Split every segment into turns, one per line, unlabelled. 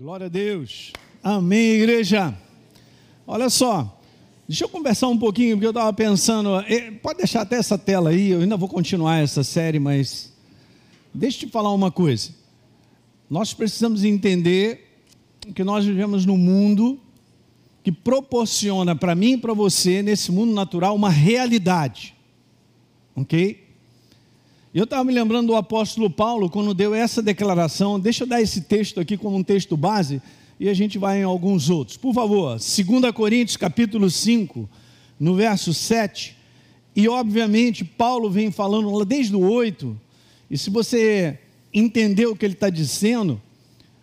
Glória a Deus. Amém, igreja. Olha só, deixa eu conversar um pouquinho, porque eu estava pensando. Pode deixar até essa tela aí, eu ainda vou continuar essa série, mas deixa eu te falar uma coisa. Nós precisamos entender que nós vivemos num mundo que proporciona para mim e para você, nesse mundo natural, uma realidade. Ok? Eu estava me lembrando do apóstolo Paulo quando deu essa declaração. Deixa eu dar esse texto aqui como um texto base e a gente vai em alguns outros. Por favor, 2 Coríntios capítulo 5, no verso 7. E obviamente Paulo vem falando desde o 8. E se você entender o que ele está dizendo,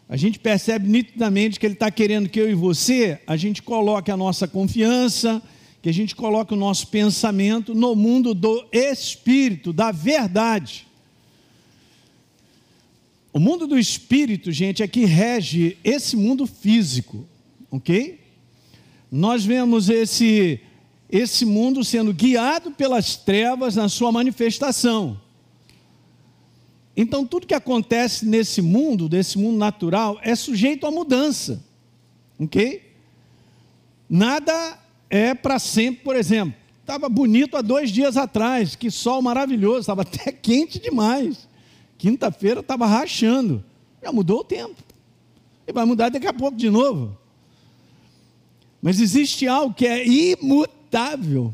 a gente percebe nitidamente que ele está querendo que eu e você, a gente coloque a nossa confiança, que a gente coloque o nosso pensamento no mundo do espírito, da verdade. O mundo do espírito, gente, é que rege esse mundo físico, ok? Nós vemos esse, esse mundo sendo guiado pelas trevas na sua manifestação. Então, tudo que acontece nesse mundo, desse mundo natural, é sujeito à mudança, ok? Nada é para sempre, por exemplo. Estava bonito há dois dias atrás, que sol maravilhoso, estava até quente demais. Quinta-feira estava rachando. Já mudou o tempo. E vai mudar daqui a pouco de novo. Mas existe algo que é imutável.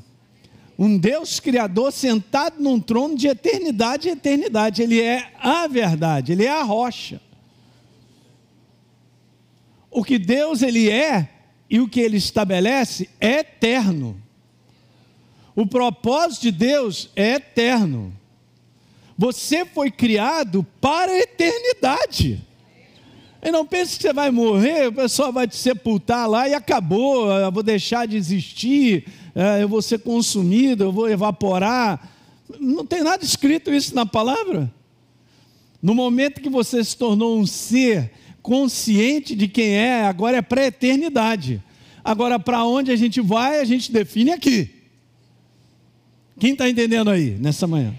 Um Deus criador sentado num trono de eternidade e eternidade. Ele é a verdade, ele é a rocha. O que Deus ele é e o que ele estabelece é eterno. O propósito de Deus é eterno. Você foi criado para a eternidade. E não pense que você vai morrer, o pessoal vai te sepultar lá e acabou, eu vou deixar de existir, eu vou ser consumido, eu vou evaporar. Não tem nada escrito isso na palavra. No momento que você se tornou um ser consciente de quem é, agora é para a eternidade. Agora, para onde a gente vai, a gente define aqui. Quem está entendendo aí nessa manhã?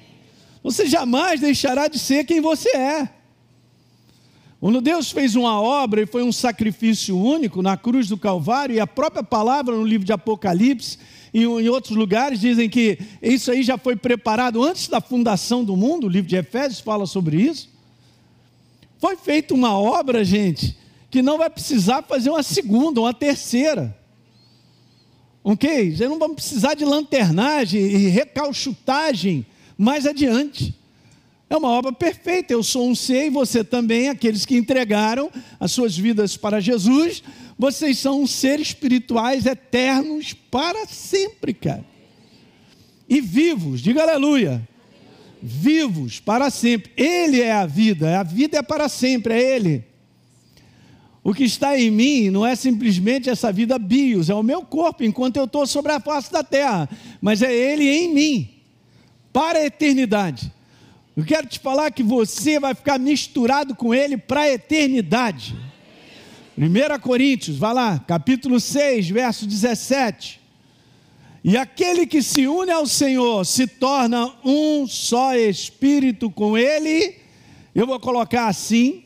Você jamais deixará de ser quem você é. Quando Deus fez uma obra e foi um sacrifício único na cruz do Calvário, e a própria palavra no livro de Apocalipse e em outros lugares dizem que isso aí já foi preparado antes da fundação do mundo, o livro de Efésios fala sobre isso. Foi feita uma obra, gente, que não vai precisar fazer uma segunda, uma terceira. Ok? Já não vamos precisar de lanternagem e recalchutagem mais adiante. É uma obra perfeita. Eu sou um ser e você também, aqueles que entregaram as suas vidas para Jesus, vocês são seres espirituais eternos para sempre, cara. E vivos, diga aleluia. Vivos para sempre. Ele é a vida, a vida é para sempre, é Ele. O que está em mim não é simplesmente essa vida bios, é o meu corpo enquanto eu estou sobre a face da terra, mas é Ele em mim, para a eternidade. Eu quero te falar que você vai ficar misturado com Ele para a eternidade. 1 Coríntios, vai lá, capítulo 6, verso 17. E aquele que se une ao Senhor se torna um só espírito com Ele. Eu vou colocar assim,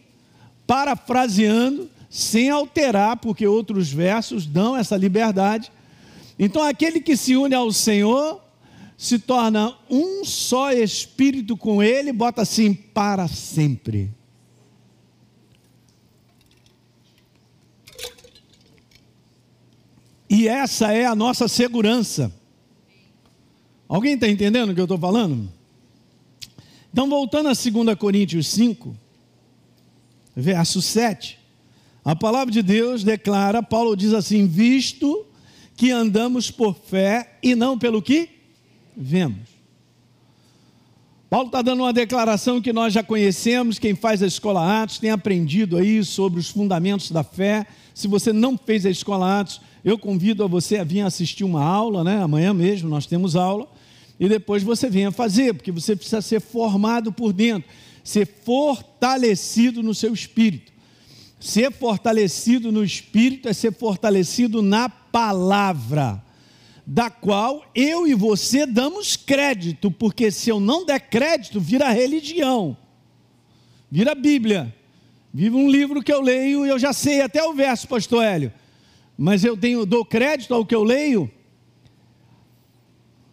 parafraseando, sem alterar, porque outros versos dão essa liberdade. Então, aquele que se une ao Senhor se torna um só espírito com Ele, bota assim, para sempre. E essa é a nossa segurança. Alguém está entendendo o que eu estou falando? Então, voltando a 2 Coríntios 5, verso 7, a palavra de Deus declara, Paulo diz assim: visto que andamos por fé e não pelo que vemos. Paulo está dando uma declaração que nós já conhecemos, quem faz a escola Atos tem aprendido aí sobre os fundamentos da fé. Se você não fez a escola Atos, eu convido a você a vir assistir uma aula, né? Amanhã mesmo nós temos aula, e depois você venha fazer, porque você precisa ser formado por dentro, ser fortalecido no seu espírito. Ser fortalecido no espírito é ser fortalecido na palavra da qual eu e você damos crédito, porque se eu não der crédito, vira religião, vira Bíblia, Vive um livro que eu leio e eu já sei até o verso, pastor Hélio. Mas eu tenho, dou crédito ao que eu leio.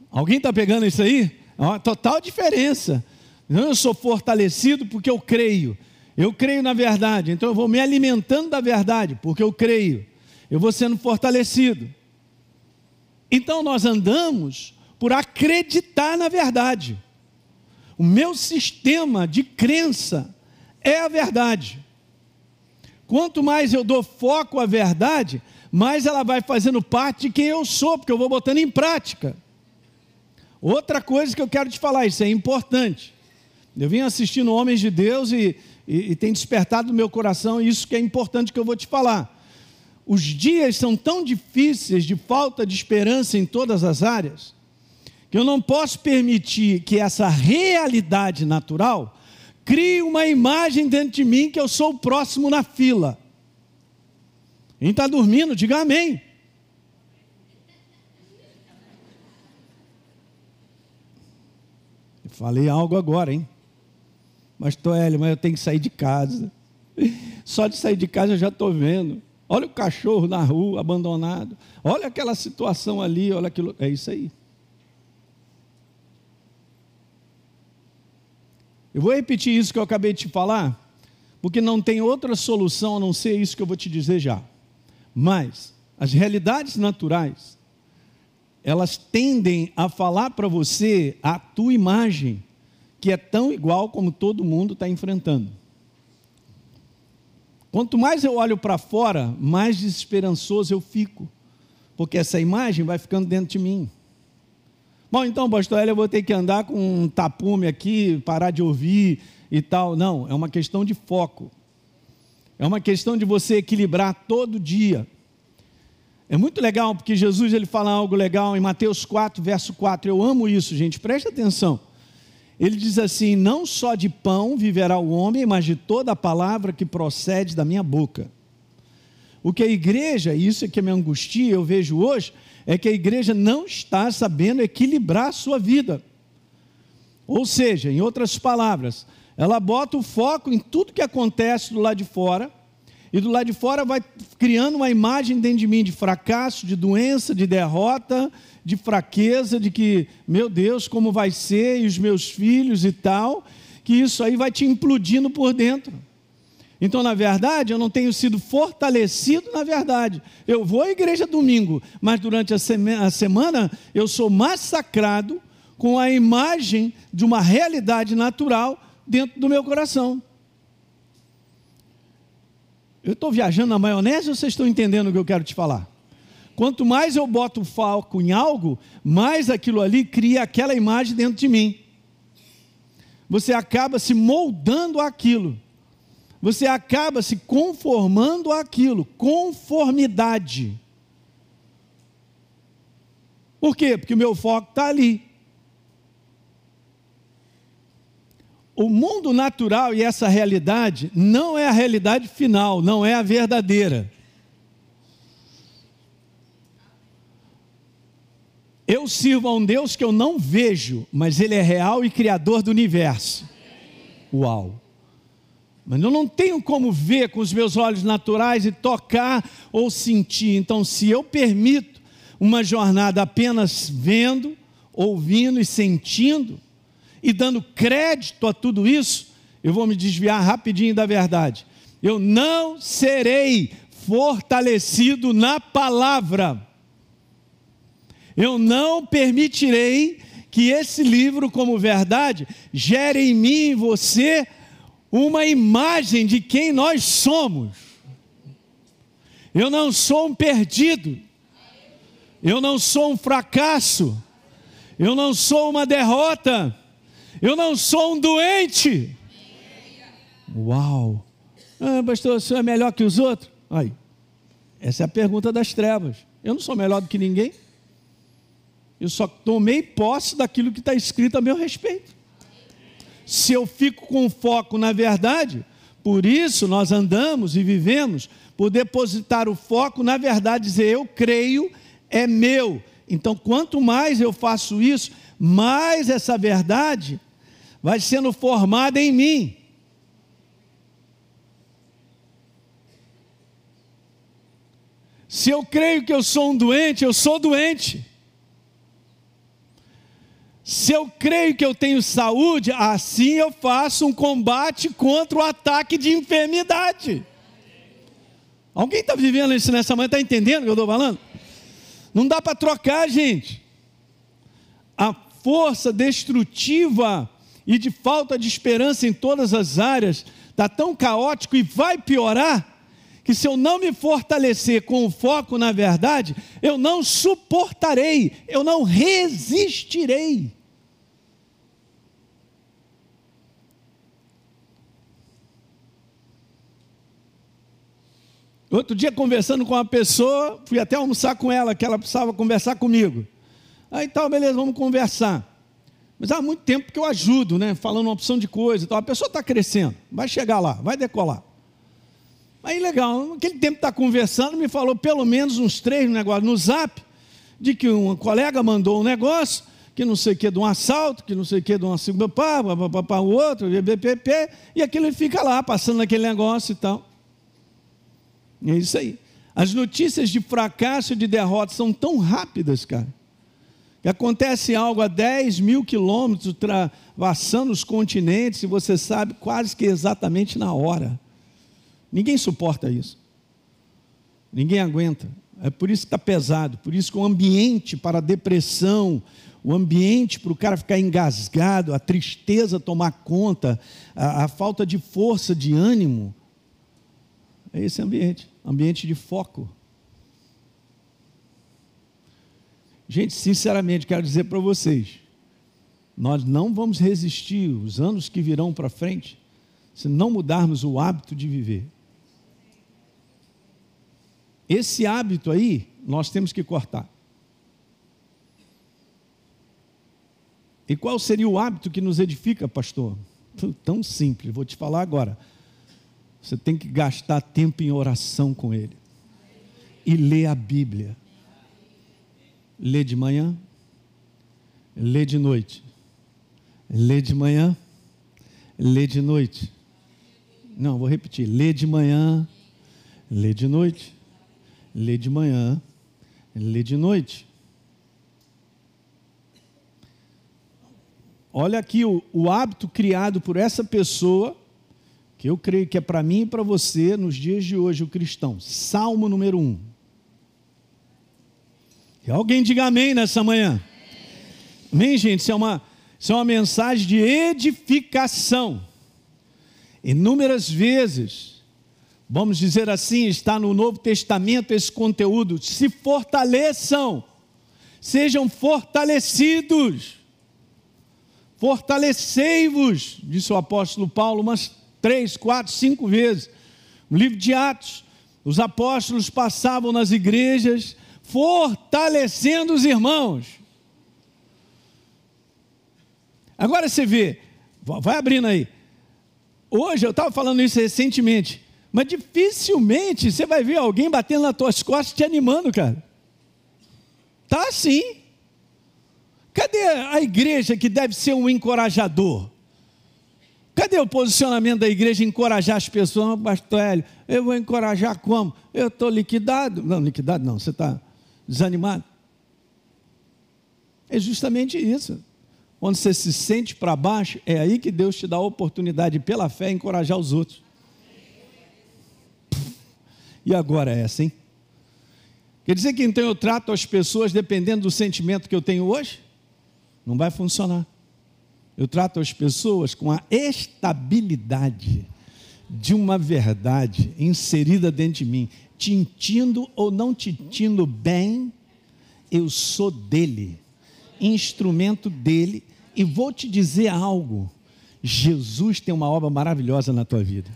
Alguém está pegando isso aí? É uma total diferença. Eu sou fortalecido porque eu creio. Eu creio na verdade, então eu vou me alimentando da verdade, porque eu creio. Eu vou sendo fortalecido. Então nós andamos por acreditar na verdade. O meu sistema de crença é a verdade. Quanto mais eu dou foco à verdade, mais ela vai fazendo parte de quem eu sou, porque eu vou botando em prática. Outra coisa que eu quero te falar, isso é importante. Eu vim assistindo Homens de Deus e, e, e tem despertado no meu coração isso que é importante que eu vou te falar. Os dias são tão difíceis de falta de esperança em todas as áreas, que eu não posso permitir que essa realidade natural crie uma imagem dentro de mim que eu sou o próximo na fila. Quem está dormindo, diga amém. Eu falei algo agora, hein? Mas, Toélio, mas eu tenho que sair de casa. Só de sair de casa eu já estou vendo. Olha o cachorro na rua, abandonado. Olha aquela situação ali, olha aquilo. É isso aí. Eu vou repetir isso que eu acabei de te falar, porque não tem outra solução a não ser isso que eu vou te dizer já. Mas as realidades naturais, elas tendem a falar para você a tua imagem, que é tão igual como todo mundo está enfrentando. Quanto mais eu olho para fora, mais desesperançoso eu fico, porque essa imagem vai ficando dentro de mim. Bom, então, pastor Hélio, eu vou ter que andar com um tapume aqui, parar de ouvir e tal. Não, é uma questão de foco. É uma questão de você equilibrar todo dia. É muito legal, porque Jesus ele fala algo legal em Mateus 4, verso 4. Eu amo isso, gente, preste atenção. Ele diz assim: Não só de pão viverá o homem, mas de toda a palavra que procede da minha boca. O que a igreja, isso é que me angustia, eu vejo hoje, é que a igreja não está sabendo equilibrar a sua vida. Ou seja, em outras palavras, ela bota o foco em tudo que acontece do lado de fora, e do lado de fora vai criando uma imagem dentro de mim de fracasso, de doença, de derrota, de fraqueza, de que, meu Deus, como vai ser, e os meus filhos e tal, que isso aí vai te implodindo por dentro. Então, na verdade, eu não tenho sido fortalecido na verdade. Eu vou à igreja domingo, mas durante a, a semana eu sou massacrado com a imagem de uma realidade natural dentro do meu coração. Eu estou viajando na maionese ou vocês estão entendendo o que eu quero te falar? Quanto mais eu boto o foco em algo, mais aquilo ali cria aquela imagem dentro de mim. Você acaba se moldando aquilo. Você acaba se conformando àquilo. Conformidade. Por quê? Porque o meu foco está ali. O mundo natural e essa realidade não é a realidade final, não é a verdadeira. Eu sirvo a um Deus que eu não vejo, mas Ele é real e criador do universo. Uau! Mas eu não tenho como ver com os meus olhos naturais e tocar ou sentir. Então, se eu permito uma jornada apenas vendo, ouvindo e sentindo, e dando crédito a tudo isso, eu vou me desviar rapidinho da verdade. Eu não serei fortalecido na palavra eu não permitirei que esse livro, como verdade, gere em mim e em você uma imagem de quem nós somos. Eu não sou um perdido, eu não sou um fracasso, eu não sou uma derrota, eu não sou um doente. Uau! Ah, pastor, o senhor é melhor que os outros? Aí, essa é a pergunta das trevas. Eu não sou melhor do que ninguém. Eu só tomei posse daquilo que está escrito a meu respeito. Se eu fico com foco na verdade, por isso nós andamos e vivemos por depositar o foco na verdade, dizer eu creio, é meu. Então, quanto mais eu faço isso, mais essa verdade vai sendo formada em mim. Se eu creio que eu sou um doente, eu sou doente. Se eu creio que eu tenho saúde, assim eu faço um combate contra o ataque de enfermidade. Alguém está vivendo isso nessa manhã? Está entendendo o que eu estou falando? Não dá para trocar, gente. A força destrutiva e de falta de esperança em todas as áreas está tão caótico e vai piorar que se eu não me fortalecer com o foco na verdade, eu não suportarei, eu não resistirei. Outro dia, conversando com uma pessoa, fui até almoçar com ela, que ela precisava conversar comigo. Aí tal, beleza, vamos conversar. Mas há muito tempo que eu ajudo, né? Falando uma opção de coisa. Então, a pessoa está crescendo, vai chegar lá, vai decolar. Aí legal, aquele tempo está conversando, me falou pelo menos uns três negócios no zap, de que um colega mandou um negócio, que não sei o que de um assalto, que não sei o que de uma segunda pá, pá, pá, o outro, BPP, e aquilo fica lá, passando naquele negócio e tal. É isso aí. As notícias de fracasso e de derrota são tão rápidas, cara. Que acontece algo a 10 mil quilômetros, travassando os continentes, e você sabe quase que exatamente na hora. Ninguém suporta isso. Ninguém aguenta. É por isso que está pesado. Por isso que o ambiente para a depressão, o ambiente para o cara ficar engasgado, a tristeza tomar conta, a, a falta de força, de ânimo, é esse ambiente ambiente de foco. Gente, sinceramente, quero dizer para vocês: nós não vamos resistir os anos que virão para frente se não mudarmos o hábito de viver. Esse hábito aí, nós temos que cortar. E qual seria o hábito que nos edifica, pastor? Tão simples, vou te falar agora. Você tem que gastar tempo em oração com Ele. E ler a Bíblia. Lê de manhã, lê de noite. Lê de manhã, lê de noite. Não, vou repetir. Lê de manhã, lê de noite. Lê de manhã, lê de noite. Olha aqui o, o hábito criado por essa pessoa que eu creio que é para mim e para você nos dias de hoje, o cristão. Salmo número 1. Que alguém diga amém nessa manhã. Amém, gente? Isso é uma, isso é uma mensagem de edificação. Inúmeras vezes, vamos dizer assim, está no Novo Testamento esse conteúdo. Se fortaleçam, sejam fortalecidos. Fortalecei-vos, disse o apóstolo Paulo, mas três, quatro, cinco vezes. No livro de Atos, os apóstolos passavam nas igrejas, fortalecendo os irmãos. Agora você vê, vai abrindo aí. Hoje, eu estava falando isso recentemente, mas dificilmente você vai ver alguém batendo nas tuas costas te animando, cara. Tá assim. Cadê a igreja que deve ser um encorajador? Cadê o posicionamento da igreja encorajar as pessoas? Pastor Hélio, eu vou encorajar como? Eu estou liquidado. Não, liquidado não, você está desanimado. É justamente isso. Quando você se sente para baixo, é aí que Deus te dá a oportunidade, pela fé, encorajar os outros. E agora é hein? Quer dizer que então eu trato as pessoas dependendo do sentimento que eu tenho hoje? Não vai funcionar. Eu trato as pessoas com a estabilidade de uma verdade inserida dentro de mim. Tintindo ou não tintindo bem, eu sou dele, instrumento dele, e vou te dizer algo: Jesus tem uma obra maravilhosa na tua vida.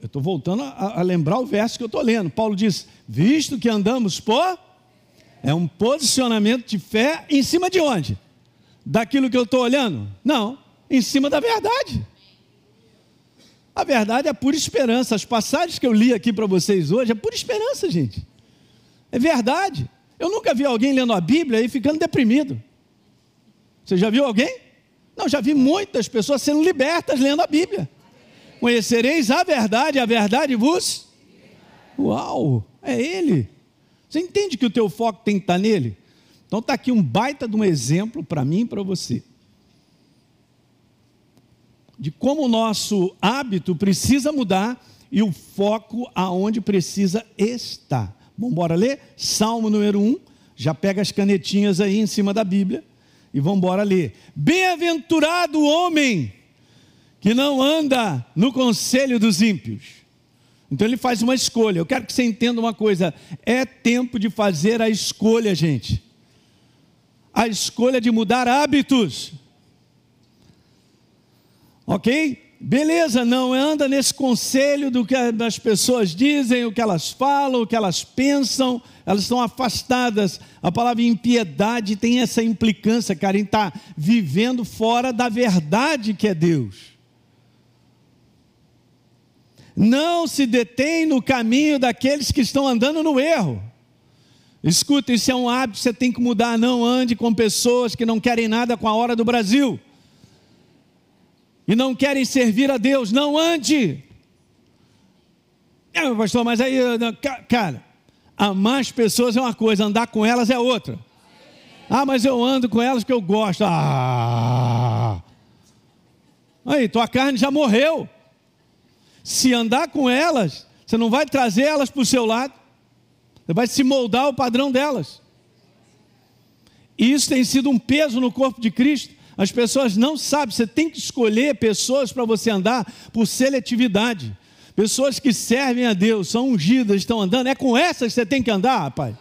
Eu estou voltando a, a, lembrar o verso que eu estou lendo. Paulo diz: Visto que andamos por é um posicionamento de fé em cima de onde? Daquilo que eu estou olhando? Não, em cima da verdade. A verdade é pura esperança. As passagens que eu li aqui para vocês hoje é pura esperança, gente. É verdade. Eu nunca vi alguém lendo a Bíblia e ficando deprimido. Você já viu alguém? Não, já vi muitas pessoas sendo libertas lendo a Bíblia. Conhecereis a verdade, a verdade vos. Uau, é Ele. Você entende que o teu foco tem que estar nele? Então está aqui um baita de um exemplo para mim e para você. De como o nosso hábito precisa mudar e o foco aonde precisa estar. Vamos embora ler? Salmo número 1. Já pega as canetinhas aí em cima da Bíblia e vamos embora ler. Bem-aventurado o homem que não anda no conselho dos ímpios. Então ele faz uma escolha. Eu quero que você entenda uma coisa: é tempo de fazer a escolha, gente. A escolha de mudar hábitos. Ok? Beleza, não anda nesse conselho do que as pessoas dizem, o que elas falam, o que elas pensam, elas estão afastadas. A palavra impiedade tem essa implicância, cara, em estar vivendo fora da verdade que é Deus. Não se detém no caminho daqueles que estão andando no erro. Escuta, isso é um hábito que você tem que mudar. Não ande com pessoas que não querem nada com a hora do Brasil e não querem servir a Deus, não ande. É, pastor, mas aí, cara, amar as pessoas é uma coisa, andar com elas é outra. Ah, mas eu ando com elas porque eu gosto. Ah! Aí, tua carne já morreu. Se andar com elas, você não vai trazer elas para o seu lado, vai se moldar ao padrão delas. E isso tem sido um peso no corpo de Cristo. As pessoas não sabem, você tem que escolher pessoas para você andar por seletividade. Pessoas que servem a Deus, são ungidas, estão andando, é com essas que você tem que andar, rapaz.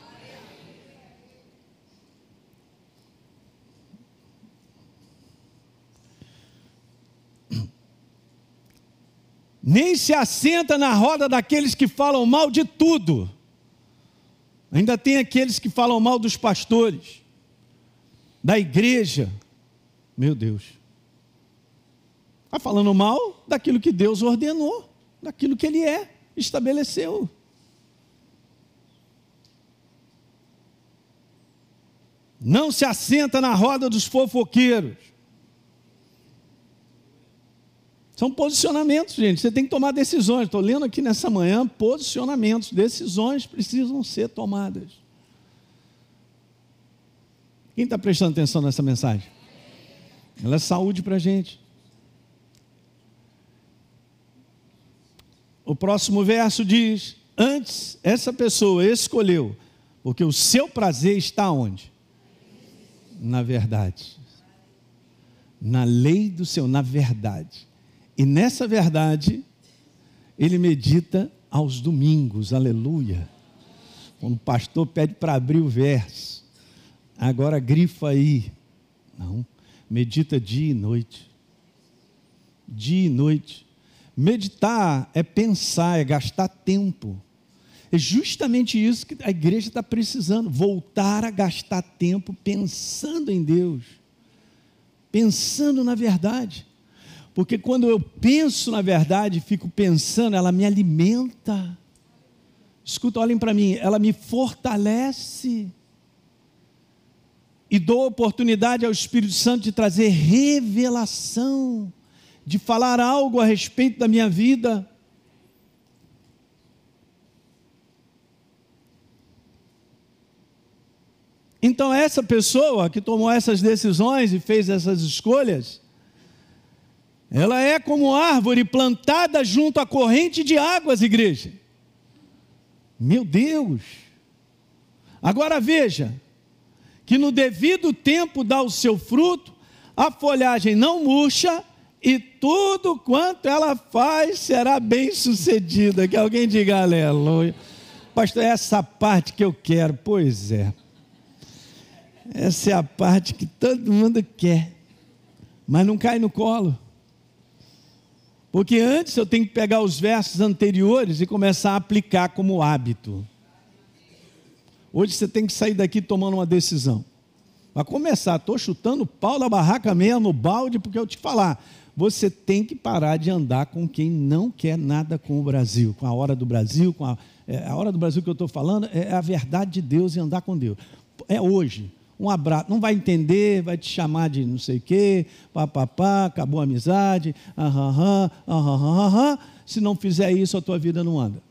Nem se assenta na roda daqueles que falam mal de tudo. Ainda tem aqueles que falam mal dos pastores, da igreja, meu Deus. Está falando mal daquilo que Deus ordenou, daquilo que Ele é, estabeleceu. Não se assenta na roda dos fofoqueiros. São posicionamentos, gente. Você tem que tomar decisões. Estou lendo aqui nessa manhã posicionamentos, decisões precisam ser tomadas. Quem está prestando atenção nessa mensagem? Ela é saúde para a gente. O próximo verso diz: Antes, essa pessoa escolheu, porque o seu prazer está onde? Na verdade. Na lei do Senhor, na verdade. E nessa verdade, ele medita aos domingos, aleluia. Quando o pastor pede para abrir o verso, agora grifa aí. Não, medita dia e noite. Dia e noite. Meditar é pensar, é gastar tempo. É justamente isso que a igreja está precisando: voltar a gastar tempo pensando em Deus, pensando na verdade. Porque quando eu penso na verdade, fico pensando, ela me alimenta. Escuta, olhem para mim, ela me fortalece e dou oportunidade ao Espírito Santo de trazer revelação, de falar algo a respeito da minha vida. Então, essa pessoa que tomou essas decisões e fez essas escolhas, ela é como árvore plantada junto à corrente de águas, igreja. Meu Deus! Agora veja, que no devido tempo dá o seu fruto, a folhagem não murcha e tudo quanto ela faz será bem sucedida. Que alguém diga aleluia. Pastor, essa parte que eu quero, pois é. Essa é a parte que todo mundo quer, mas não cai no colo. Porque antes eu tenho que pegar os versos anteriores e começar a aplicar como hábito. Hoje você tem que sair daqui tomando uma decisão. Vai começar, estou chutando o pau da barraca mesmo, no balde, porque eu te falar, você tem que parar de andar com quem não quer nada com o Brasil, com a hora do Brasil, com a, é, a hora do Brasil que eu estou falando é a verdade de Deus e andar com Deus. É hoje. Um abraço. Não vai entender, vai te chamar de não sei o quê, papapá, acabou a amizade, aham, aham, aham. Se não fizer isso, a tua vida não anda.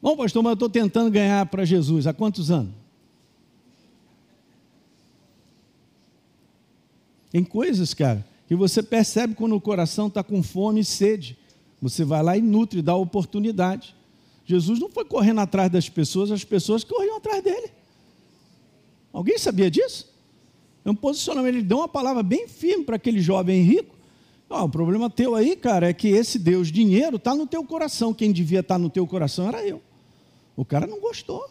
Bom, pastor, mas eu estou tentando ganhar para Jesus. Há quantos anos? Tem coisas, cara, que você percebe quando o coração está com fome e sede. Você vai lá e nutre, dá oportunidade. Jesus não foi correndo atrás das pessoas, as pessoas corriam atrás dele. Alguém sabia disso? É um posicionamento, ele deu uma palavra bem firme para aquele jovem rico. Oh, o problema teu aí, cara, é que esse Deus dinheiro está no teu coração. Quem devia estar tá no teu coração era eu. O cara não gostou.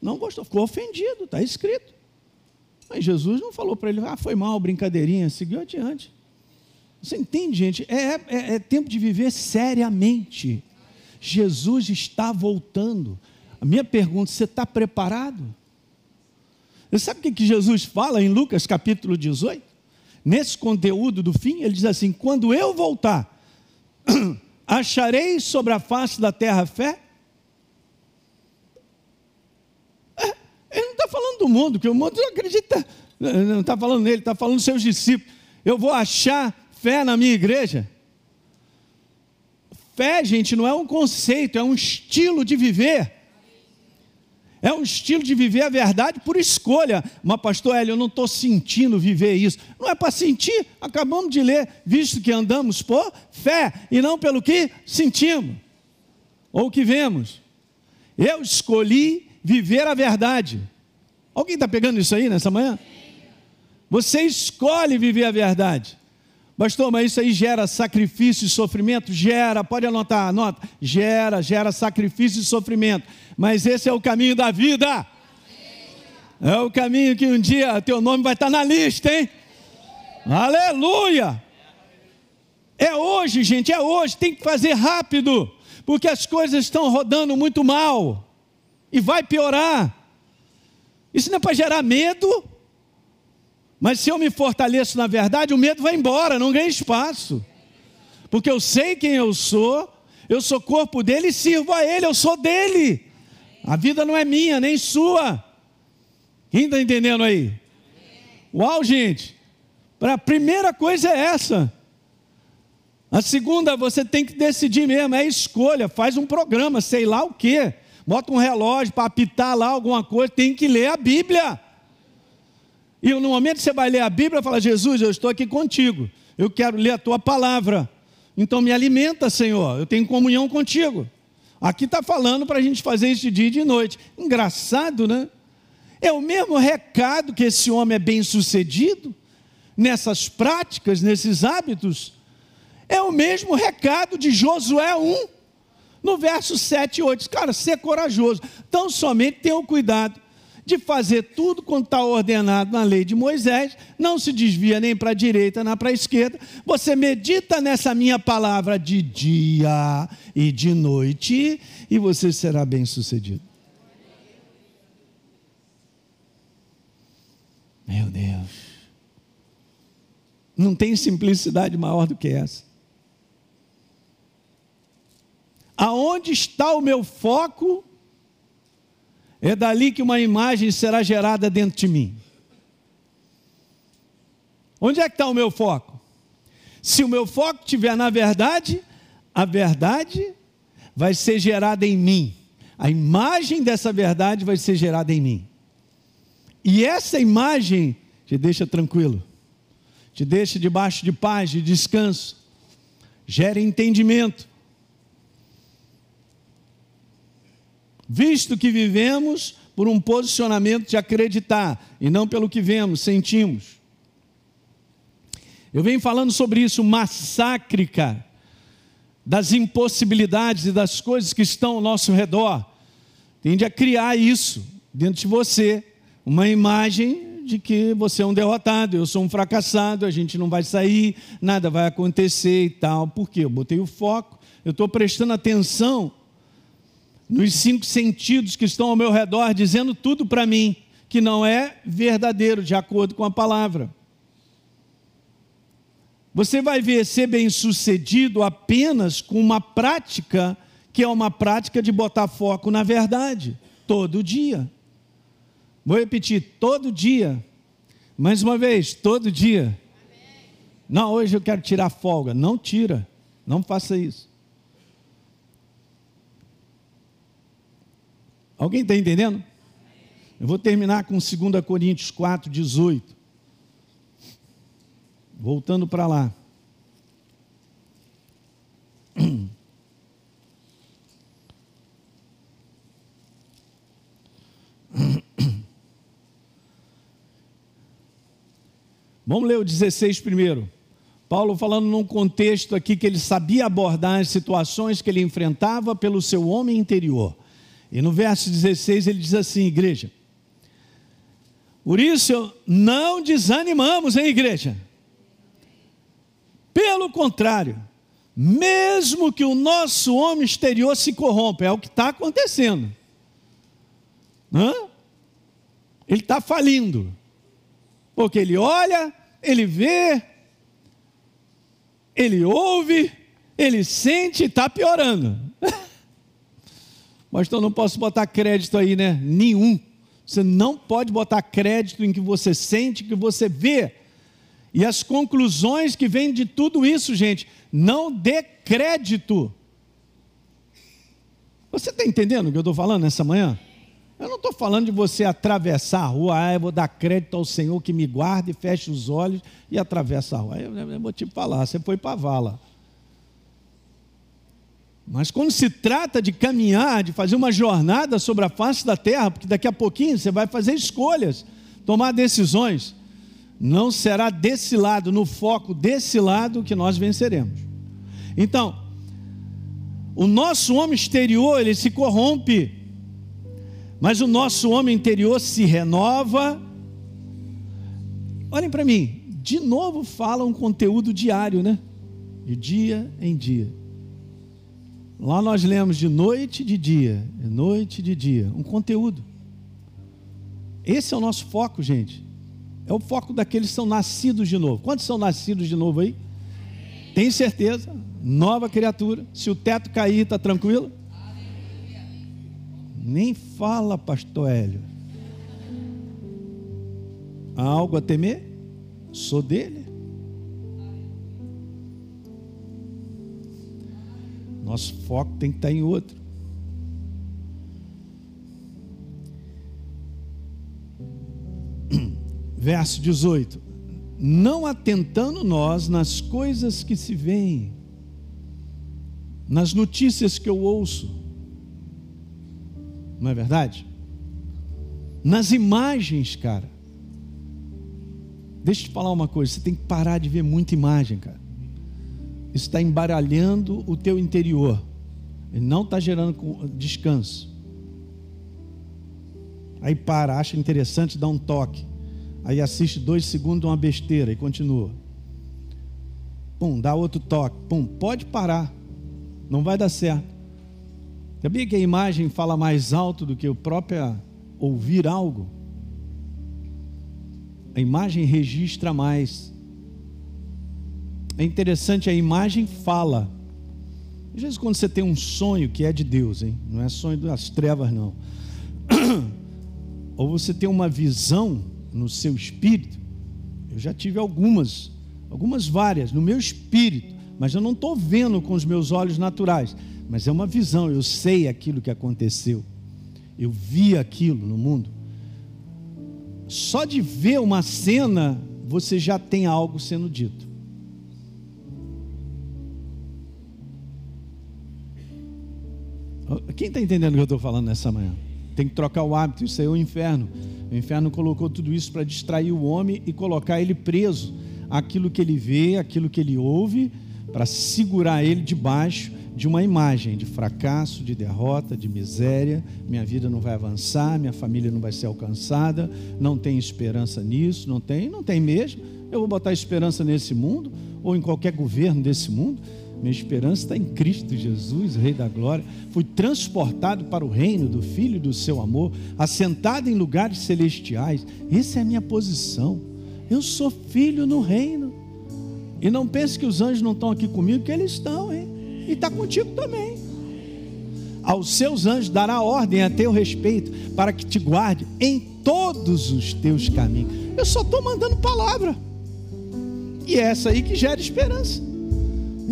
Não gostou, ficou ofendido, está escrito. Mas Jesus não falou para ele, ah, foi mal, brincadeirinha, seguiu adiante. Você entende, gente? É, é, é tempo de viver seriamente. Jesus está voltando. A minha pergunta: você está preparado? Você sabe o que, Jesus fala em Lucas capítulo 18? Nesse conteúdo do fim, ele diz assim: Quando eu voltar, acharei sobre a face da terra fé? É, ele não está falando do mundo, que o mundo não acredita, não está falando nele, está falando dos seus discípulos. Eu vou achar fé na minha igreja? Fé, gente, não é um conceito, é um estilo de viver. É um estilo de viver a verdade por escolha. Mas, pastor Hélio, eu não estou sentindo viver isso. Não é para sentir, acabamos de ler, visto que andamos por fé e não pelo que sentimos ou que vemos. Eu escolhi viver a verdade. Alguém está pegando isso aí nessa manhã? Você escolhe viver a verdade. Pastor, mas isso aí gera sacrifício e sofrimento? Gera, pode anotar, anota. Gera, gera sacrifício e sofrimento. Mas esse é o caminho da vida. É o caminho que um dia teu nome vai estar na lista, hein? Aleluia! É hoje, gente, é hoje, tem que fazer rápido, porque as coisas estão rodando muito mal e vai piorar. Isso não é para gerar medo, mas se eu me fortaleço na verdade, o medo vai embora, não ganha espaço. Porque eu sei quem eu sou, eu sou corpo dele e sirvo a ele, eu sou dele. A vida não é minha, nem sua. Quem está entendendo aí? Uau, gente. A primeira coisa é essa. A segunda, você tem que decidir mesmo, é escolha. Faz um programa, sei lá o quê. Bota um relógio para apitar lá alguma coisa, tem que ler a Bíblia. E no momento que você vai ler a Bíblia, fala: Jesus, eu estou aqui contigo. Eu quero ler a tua palavra. Então me alimenta, Senhor. Eu tenho comunhão contigo. Aqui está falando para a gente fazer isso de dia e de noite. Engraçado, né? É o mesmo recado que esse homem é bem sucedido nessas práticas, nesses hábitos. É o mesmo recado de Josué 1, no verso 7 e 8. Cara, ser corajoso. Então somente tenham cuidado de fazer tudo quanto está ordenado na lei de Moisés, não se desvia nem para a direita nem para a esquerda. Você medita nessa minha palavra de dia e de noite, e você será bem sucedido. Meu Deus. Não tem simplicidade maior do que essa. Aonde está o meu foco é dali que uma imagem será gerada dentro de mim. Onde é que está o meu foco? Se o meu foco estiver na verdade, a verdade vai ser gerada em mim. A imagem dessa verdade vai ser gerada em mim. E essa imagem te deixa tranquilo, te deixa debaixo de paz, de descanso, gera entendimento, visto que vivemos por um posicionamento de acreditar e não pelo que vemos, sentimos. Eu venho falando sobre isso, massacre, cara, das impossibilidades e das coisas que estão ao nosso redor. Tende a criar isso dentro de você, uma imagem de que você é um derrotado, eu sou um fracassado, a gente não vai sair, nada vai acontecer e tal. Por quê? Eu botei o foco, eu estou prestando atenção nos cinco sentidos que estão ao meu redor, dizendo tudo para mim que não é verdadeiro, de acordo com a palavra. Você vai ver ser bem sucedido apenas com uma prática que é uma prática de botar foco na verdade, todo dia. Vou repetir, todo dia. Mais uma vez, todo dia. Não, hoje eu quero tirar folga. Não tira. Não faça isso. Alguém está entendendo? Eu vou terminar com 2 Coríntios 4, 18. Voltando para lá. Vamos ler o 16 primeiro. Paulo falando num contexto aqui que ele sabia abordar as situações que ele enfrentava pelo seu homem interior. E no verso 16 ele diz assim, igreja: Por isso não desanimamos, hein, igreja? Pelo contrário, mesmo que o nosso homem exterior se corrompa, é o que está acontecendo. Hã? Ele está falindo. Porque ele olha, ele vê, ele ouve, ele sente e está piorando. Então não posso botar crédito aí, né? Nenhum. Você não pode botar crédito em que você sente, que você vê. E as conclusões que vêm de tudo isso, gente, não dê crédito. Você está entendendo o que eu estou falando nessa manhã? Eu não estou falando de você atravessar a rua, ah, eu vou dar crédito ao Senhor que me guarde, feche os olhos e atravessa a rua. Eu, eu vou te falar, você foi para a vala. Mas quando se trata de caminhar, de fazer uma jornada sobre a face da terra, porque daqui a pouquinho você vai fazer escolhas, tomar decisões, não será desse lado, no foco desse lado, que nós venceremos. Então, o nosso homem exterior, ele se corrompe mas o nosso homem interior se renova. Olhem para mim, de novo fala um conteúdo diário, né? De dia em dia. Lá nós lemos de noite de dia, noite de dia, um conteúdo. Esse é o nosso foco, gente. É o foco daqueles que são nascidos de novo. Quantos são nascidos de novo aí? Tem certeza? Nova criatura. Se o teto cair, está tranquilo? Nem fala, pastor Hélio. Há algo a temer? Sou dele. Nosso foco tem que estar em outro. Verso 18: Não atentando nós nas coisas que se veem, nas notícias que eu ouço, não é verdade? Nas imagens, cara. Deixa eu te falar uma coisa, você tem que parar de ver muita imagem, cara. Está embaralhando o teu interior. E não está gerando descanso. Aí para, acha interessante, dá um toque. Aí assiste dois segundos uma besteira e continua. Pum, dá outro toque. Pum, pode parar. Não vai dar certo. Sabia que a imagem fala mais alto do que o próprio ouvir algo? A imagem registra mais. É interessante, a imagem fala. Às vezes, quando você tem um sonho que é de Deus, hein? não é sonho das trevas, não. Ou você tem uma visão no seu espírito. Eu já tive algumas, algumas várias, no meu espírito, mas eu não estou vendo com os meus olhos naturais mas é uma visão, eu sei aquilo que aconteceu, eu vi aquilo no mundo. Só de ver uma cena, você já tem algo sendo dito. Quem está entendendo o que eu estou falando nessa manhã? Tem que trocar o hábito, isso aí é o inferno. O inferno colocou tudo isso para distrair o homem e colocar ele preso aquilo que ele vê, aquilo que ele ouve, para segurar ele debaixo de uma imagem de fracasso, de derrota, de miséria. Minha vida não vai avançar, minha família não vai ser alcançada, não tem esperança nisso, não tem, não tem mesmo. Eu vou botar esperança nesse mundo ou em qualquer governo desse mundo. Minha esperança está em Cristo Jesus, Rei da Glória. Fui transportado para o reino do Filho do seu amor, assentado em lugares celestiais. Essa é a minha posição. Eu sou filho no reino. E não pense que os anjos não estão aqui comigo, que eles estão, hein? e está contigo também. aos seus anjos dará ordem a teu respeito, para que te guarde em todos os teus caminhos. Eu só estou mandando palavra. E é essa aí que gera esperança.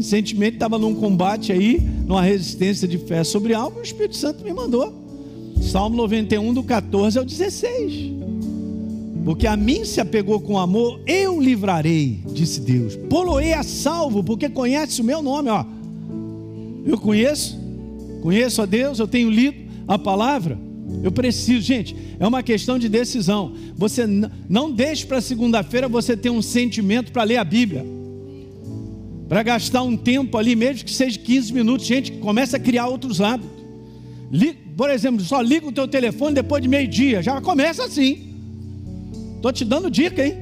Recentemente estava num combate aí, numa resistência de fé sobre algo, o Espírito Santo me mandou. Salmo 91, do 14 ao 16. Porque a mim se apegou com amor, eu livrarei, disse Deus. Poloei a salvo, porque conhece o meu nome, ó. Eu conheço, conheço a Deus, eu tenho lido a palavra. Eu preciso, gente, é uma questão de decisão. Você não deixe para segunda-feira você ter um sentimento para ler a Bíblia. Para gastar um tempo ali, mesmo que seja 15 minutos, gente, começa a criar outros hábitos. Por exemplo, só liga o teu telefone depois de meio-dia, já começa assim. Estou te dando dica, hein?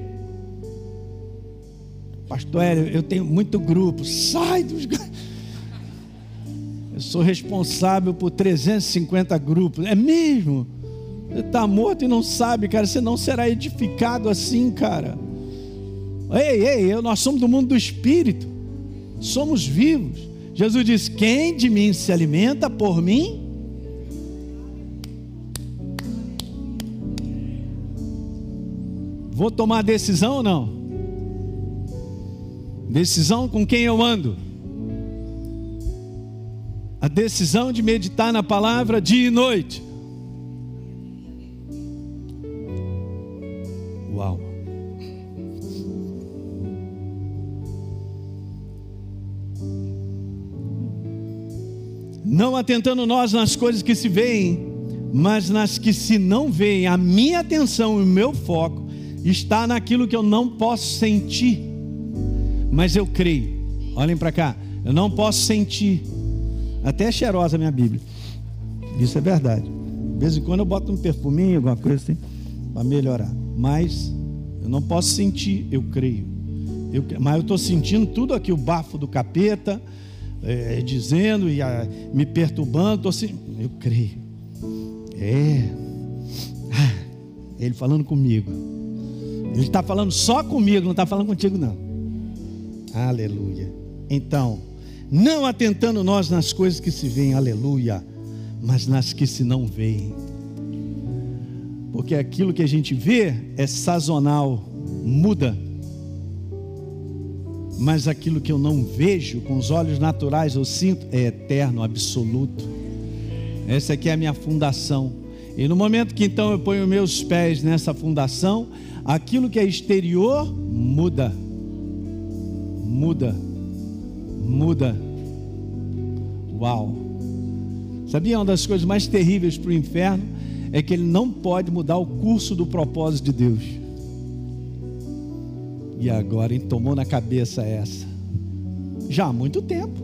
Pastor Hélio, eu tenho muito grupo. Sai dos Eu sou responsável por 350 grupos. É mesmo? Você está morto e não sabe, cara. Você não será edificado assim, cara. Ei, ei, nós somos do mundo do espírito. Somos vivos. Jesus diz: Quem de mim se alimenta por mim, Vou tomar decisão ou não? Decisão com quem eu ando? A decisão de meditar na palavra dia e noite. Não atentando nós nas coisas que se veem, mas nas que se não veem, a minha atenção e o meu foco está naquilo que eu não posso sentir, mas eu creio. Olhem para cá, eu não posso sentir. Até é cheirosa a minha Bíblia. Isso é verdade. De vez em quando eu boto um perfuminho, alguma coisa assim, para melhorar. Mas eu não posso sentir, eu creio. Eu, mas eu estou sentindo tudo aqui, o bafo do capeta, é, dizendo e a, me perturbando. Tô, eu creio. É. Ah, ele falando comigo. Ele está falando só comigo, não está falando contigo, não. Aleluia. Então, não atentando nós nas coisas que se veem, aleluia, mas nas que se não veem. Porque aquilo que a gente vê é sazonal, muda. Mas aquilo que eu não vejo com os olhos naturais, eu sinto, é eterno, absoluto. Essa aqui é a minha fundação. E no momento que então eu ponho meus pés nessa fundação, aquilo que é exterior muda. Muda. Muda. Uau. Sabia uma das coisas mais terríveis para o inferno? É que ele não pode mudar o curso do propósito de Deus. E agora ele tomou na cabeça essa. Já há muito tempo.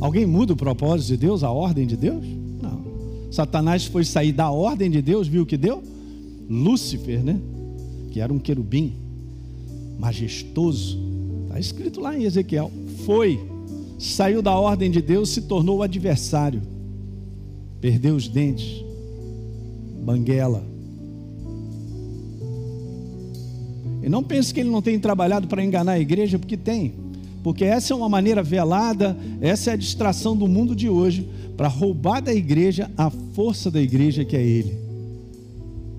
Alguém muda o propósito de Deus, a ordem de Deus? Não. Satanás foi sair da ordem de Deus, viu o que deu? Lúcifer, né? que era um querubim majestoso, está escrito lá em Ezequiel, foi, saiu da ordem de Deus, se tornou o adversário, perdeu os dentes, banguela. E não pense que ele não tem trabalhado para enganar a igreja, porque tem. Porque essa é uma maneira velada, essa é a distração do mundo de hoje, para roubar da igreja a força da igreja que é ele.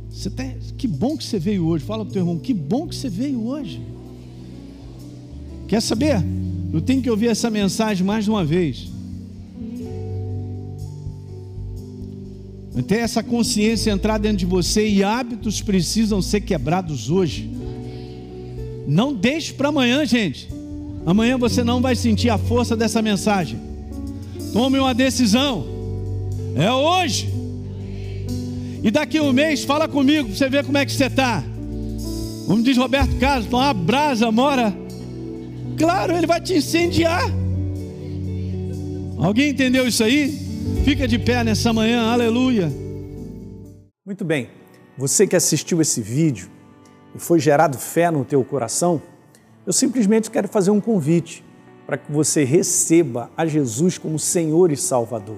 Você tá, que bom que você veio hoje. Fala para o teu irmão, que bom que você veio hoje. Quer saber? Eu tenho que ouvir essa mensagem mais de uma vez. Ter essa consciência entrar dentro de você e hábitos precisam ser quebrados hoje. Não deixe para amanhã, gente. Amanhã você não vai sentir a força dessa mensagem. Tome uma decisão. É hoje. E daqui um mês, fala comigo para você ver como é que você está. Como diz Roberto Carlos, uma brasa mora. Claro, ele vai te incendiar. Alguém entendeu isso aí? Fica de pé nessa manhã, aleluia.
Muito bem, você que assistiu esse vídeo e foi gerado fé no teu coração, eu simplesmente quero fazer um convite para que você receba a Jesus como Senhor e Salvador.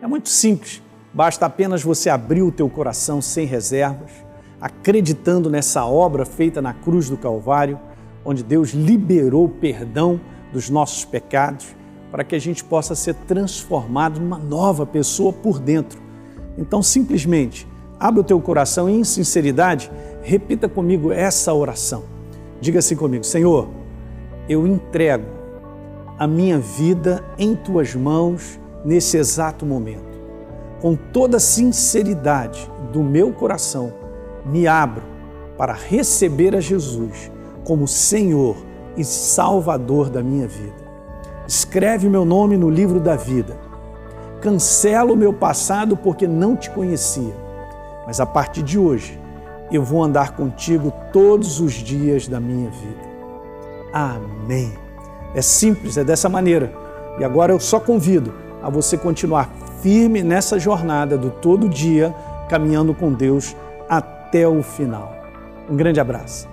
É muito simples Basta apenas você abrir o teu coração sem reservas, acreditando nessa obra feita na cruz do Calvário, onde Deus liberou perdão dos nossos pecados, para que a gente possa ser transformado numa nova pessoa por dentro. Então, simplesmente, abre o teu coração e, em sinceridade, repita comigo essa oração. Diga assim comigo: Senhor, eu entrego a minha vida em tuas mãos nesse exato momento. Com toda a sinceridade do meu coração, me abro para receber a Jesus como Senhor e Salvador da minha vida. Escreve meu nome no livro da vida. Cancela o meu passado porque não te conhecia. Mas a partir de hoje, eu vou andar contigo todos os dias da minha vida. Amém. É simples, é dessa maneira. E agora eu só convido a você continuar firme nessa jornada do todo dia, caminhando com Deus até o final. Um grande abraço.